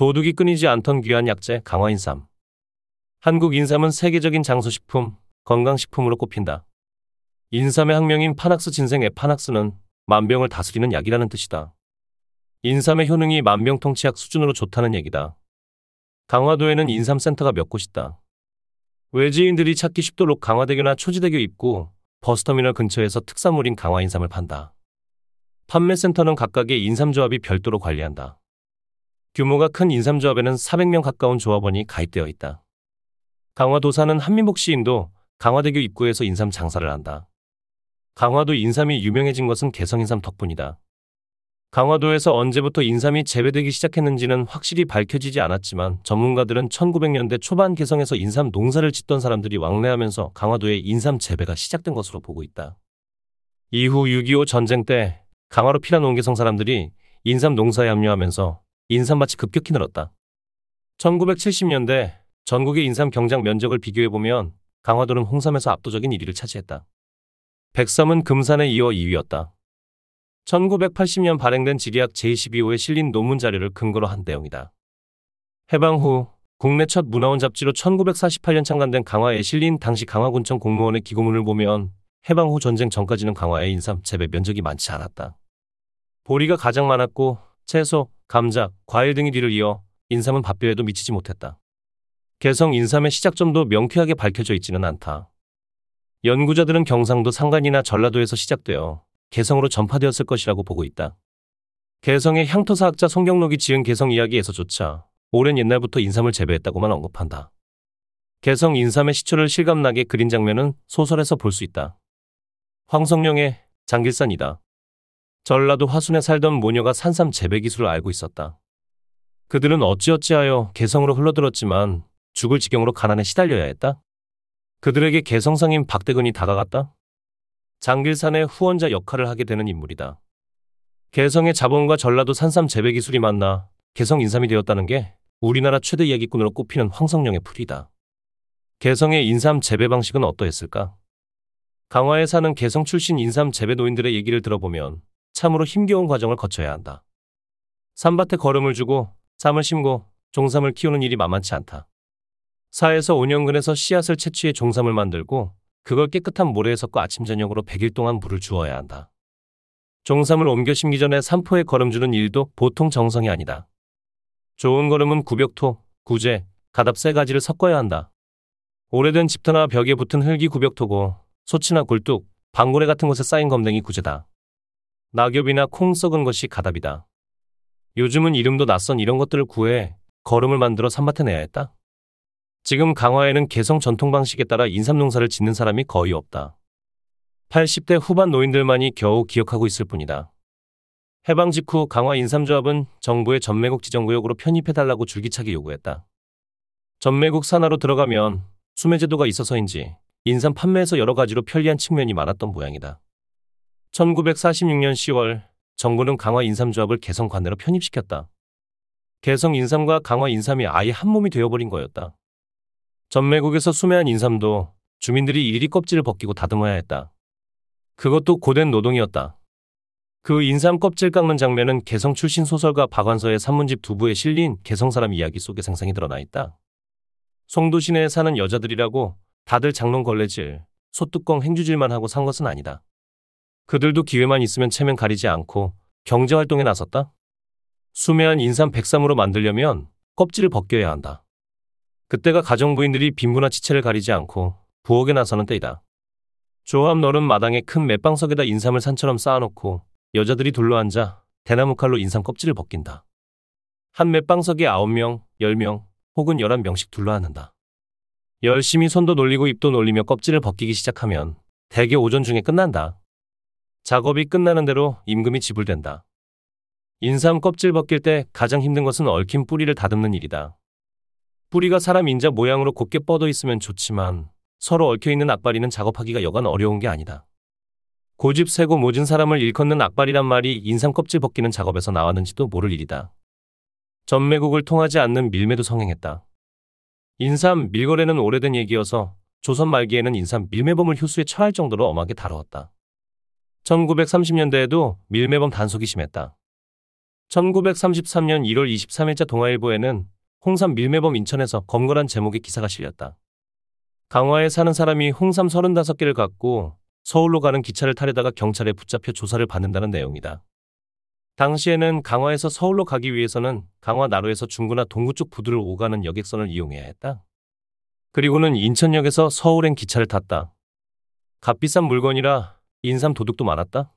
도둑이 끊이지 않던 귀한 약재 강화인삼. 한국 인삼은 세계적인 장소식품, 건강식품으로 꼽힌다. 인삼의 학명인 파낙스 진생 에파낙스는 만병을 다스리는 약이라는 뜻이다. 인삼의 효능이 만병통치약 수준으로 좋다는 얘기다. 강화도에는 인삼센터가 몇 곳 있다. 외지인들이 찾기 쉽도록 강화대교나 초지대교 입구, 버스터미널 근처에서 특산물인 강화인삼을 판다. 판매센터는 각각의 인삼조합이 별도로 관리한다. 규모가 큰 인삼조합에는 400명 가까운 조합원이 가입되어 있다. 강화도사는 한민복 시인도 강화대교 입구에서 인삼 장사를 한다. 강화도 인삼이 유명해진 것은 개성인삼 덕분이다. 강화도에서 언제부터 인삼이 재배되기 시작했는지는 확실히 밝혀지지 않았지만 전문가들은 1900년대 초반 개성에서 인삼 농사를 짓던 사람들이 왕래하면서 강화도에 인삼 재배가 시작된 것으로 보고 있다. 이후 6.25 전쟁 때 강화로 피난 온 개성 사람들이 인삼 농사에 합류하면서 인삼밭이 급격히 늘었다. 1970년대 전국의 인삼 경작 면적을 비교해보면 강화도는 홍삼에서 압도적인 1위를 차지했다. 백섬은 금산에 이어 2위였다. 1980년 발행된 지리학 제22호에 실린 논문 자료를 근거로 한 내용이다. 해방 후 국내 첫 문화원 잡지로 1948년 창간된 강화에 실린 당시 강화군청 공무원의 기고문을 보면 해방 후 전쟁 전까지는 강화의 인삼 재배 면적이 많지 않았다. 보리가 가장 많았고 채소, 감자, 과일 등이 뒤를 이어 인삼은 밥벼에도 미치지 못했다. 개성 인삼의 시작점도 명쾌하게 밝혀져 있지는 않다. 연구자들은 경상도 상간이나 전라도에서 시작되어 개성으로 전파되었을 것이라고 보고 있다. 개성의 향토사학자 송경록이 지은 개성 이야기에서조차 오랜 옛날부터 인삼을 재배했다고만 언급한다. 개성 인삼의 시초를 실감나게 그린 장면은 소설에서 볼 수 있다. 황성룡의 장길산이다. 전라도 화순에 살던 모녀가 산삼 재배 기술을 알고 있었다. 그들은 어찌어찌하여 개성으로 흘러들었지만 죽을 지경으로 가난에 시달려야 했다. 그들에게 개성상인 박대근이 다가갔다. 장길산의 후원자 역할을 하게 되는 인물이다. 개성의 자본과 전라도 산삼 재배 기술이 만나 개성 인삼이 되었다는 게 우리나라 최대 이야기꾼으로 꼽히는 황성룡의 풀이다. 개성의 인삼 재배 방식은 어떠했을까? 강화에 사는 개성 출신 인삼 재배 노인들의 얘기를 들어보면 참으로 힘겨운 과정을 거쳐야 한다. 산밭에 거름을 주고 쌈을 심고 종삼을 키우는 일이 만만치 않다. 4에서 5년근에서 씨앗을 채취해 종삼을 만들고 그걸 깨끗한 모래에 섞어 아침 저녁으로 100일 동안 물을 주어야 한다. 종삼을 옮겨 심기 전에 산포에 거름주는 일도 보통 정성이 아니다. 좋은 거름은 구벽토, 구제, 가답 세 가지를 섞어야 한다. 오래된 집터나 벽에 붙은 흙이 구벽토고 소치나 굴뚝, 방고래 같은 곳에 쌓인 검댕이 구제다. 낙엽이나 콩 썩은 것이 가답이다. 요즘은 이름도 낯선 이런 것들을 구해 거름을 만들어 산밭에 내야 했다. 지금 강화에는 개성 전통 방식에 따라 인삼 농사를 짓는 사람이 거의 없다. 80대 후반 노인들만이 겨우 기억하고 있을 뿐이다. 해방 직후 강화 인삼조합은 정부의 전매국 지정구역으로 편입해달라고 줄기차게 요구했다. 전매국 산하로 들어가면 수매제도가 있어서인지 인삼 판매에서 여러 가지로 편리한 측면이 많았던 모양이다. 1946년 10월 정부는 강화 인삼조합을 개성 관내로 편입시켰다. 개성 인삼과 강화 인삼이 아예 한 몸이 되어버린 거였다. 전매국에서 수매한 인삼도 주민들이 일일이 껍질을 벗기고 다듬어야 했다. 그것도 고된 노동이었다. 그 인삼 껍질 깎는 장면은 개성 출신 소설가 박완서의 산문집 두부에 실린 개성 사람 이야기 속에 생생히 드러나 있다. 송도 시내에 사는 여자들이라고 다들 장롱 걸레질, 소뚜껑 행주질만 하고 산 것은 아니다. 그들도 기회만 있으면 체면 가리지 않고 경제활동에 나섰다. 수매한 인삼 백삼으로 만들려면 껍질을 벗겨야 한다. 그때가 가정부인들이 빈부나 지체를 가리지 않고 부엌에 나서는 때이다. 조합 너른 마당에 큰 맷방석에다 인삼을 산처럼 쌓아놓고 여자들이 둘러앉아 대나무 칼로 인삼 껍질을 벗긴다. 한 맷방석에 9명, 10명 혹은 11명씩 둘러앉는다. 열심히 손도 놀리고 입도 놀리며 껍질을 벗기기 시작하면 대개 오전 중에 끝난다. 작업이 끝나는 대로 임금이 지불된다. 인삼 껍질 벗길 때 가장 힘든 것은 얽힌 뿌리를 다듬는 일이다. 뿌리가 사람 인자 모양으로 곱게 뻗어 있으면 좋지만 서로 얽혀있는 악바리는 작업하기가 여간 어려운 게 아니다. 고집 세고 모진 사람을 일컫는 악바리란 말이 인삼 껍질 벗기는 작업에서 나왔는지도 모를 일이다. 전매국을 통하지 않는 밀매도 성행했다. 인삼 밀거래는 오래된 얘기여서 조선 말기에는 인삼 밀매범을 효수에 처할 정도로 엄하게 다루었다. 1930년대에도 밀매범 단속이 심했다. 1933년 1월 23일자 동아일보에는 홍삼 밀매범 인천에서 검거란 제목의 기사가 실렸다. 강화에 사는 사람이 홍삼 35개를 갖고 서울로 가는 기차를 타려다가 경찰에 붙잡혀 조사를 받는다는 내용이다. 당시에는 강화에서 서울로 가기 위해서는 강화 나루에서 중구나 동구 쪽 부두를 오가는 여객선을 이용해야 했다. 그리고는 인천역에서 서울행 기차를 탔다. 값비싼 물건이라 인삼 도둑도 많았다.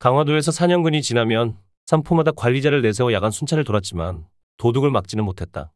강화도에서 4년근이 지나면 산포마다 관리자를 내세워 야간 순찰을 돌았지만 도둑을 막지는 못했다.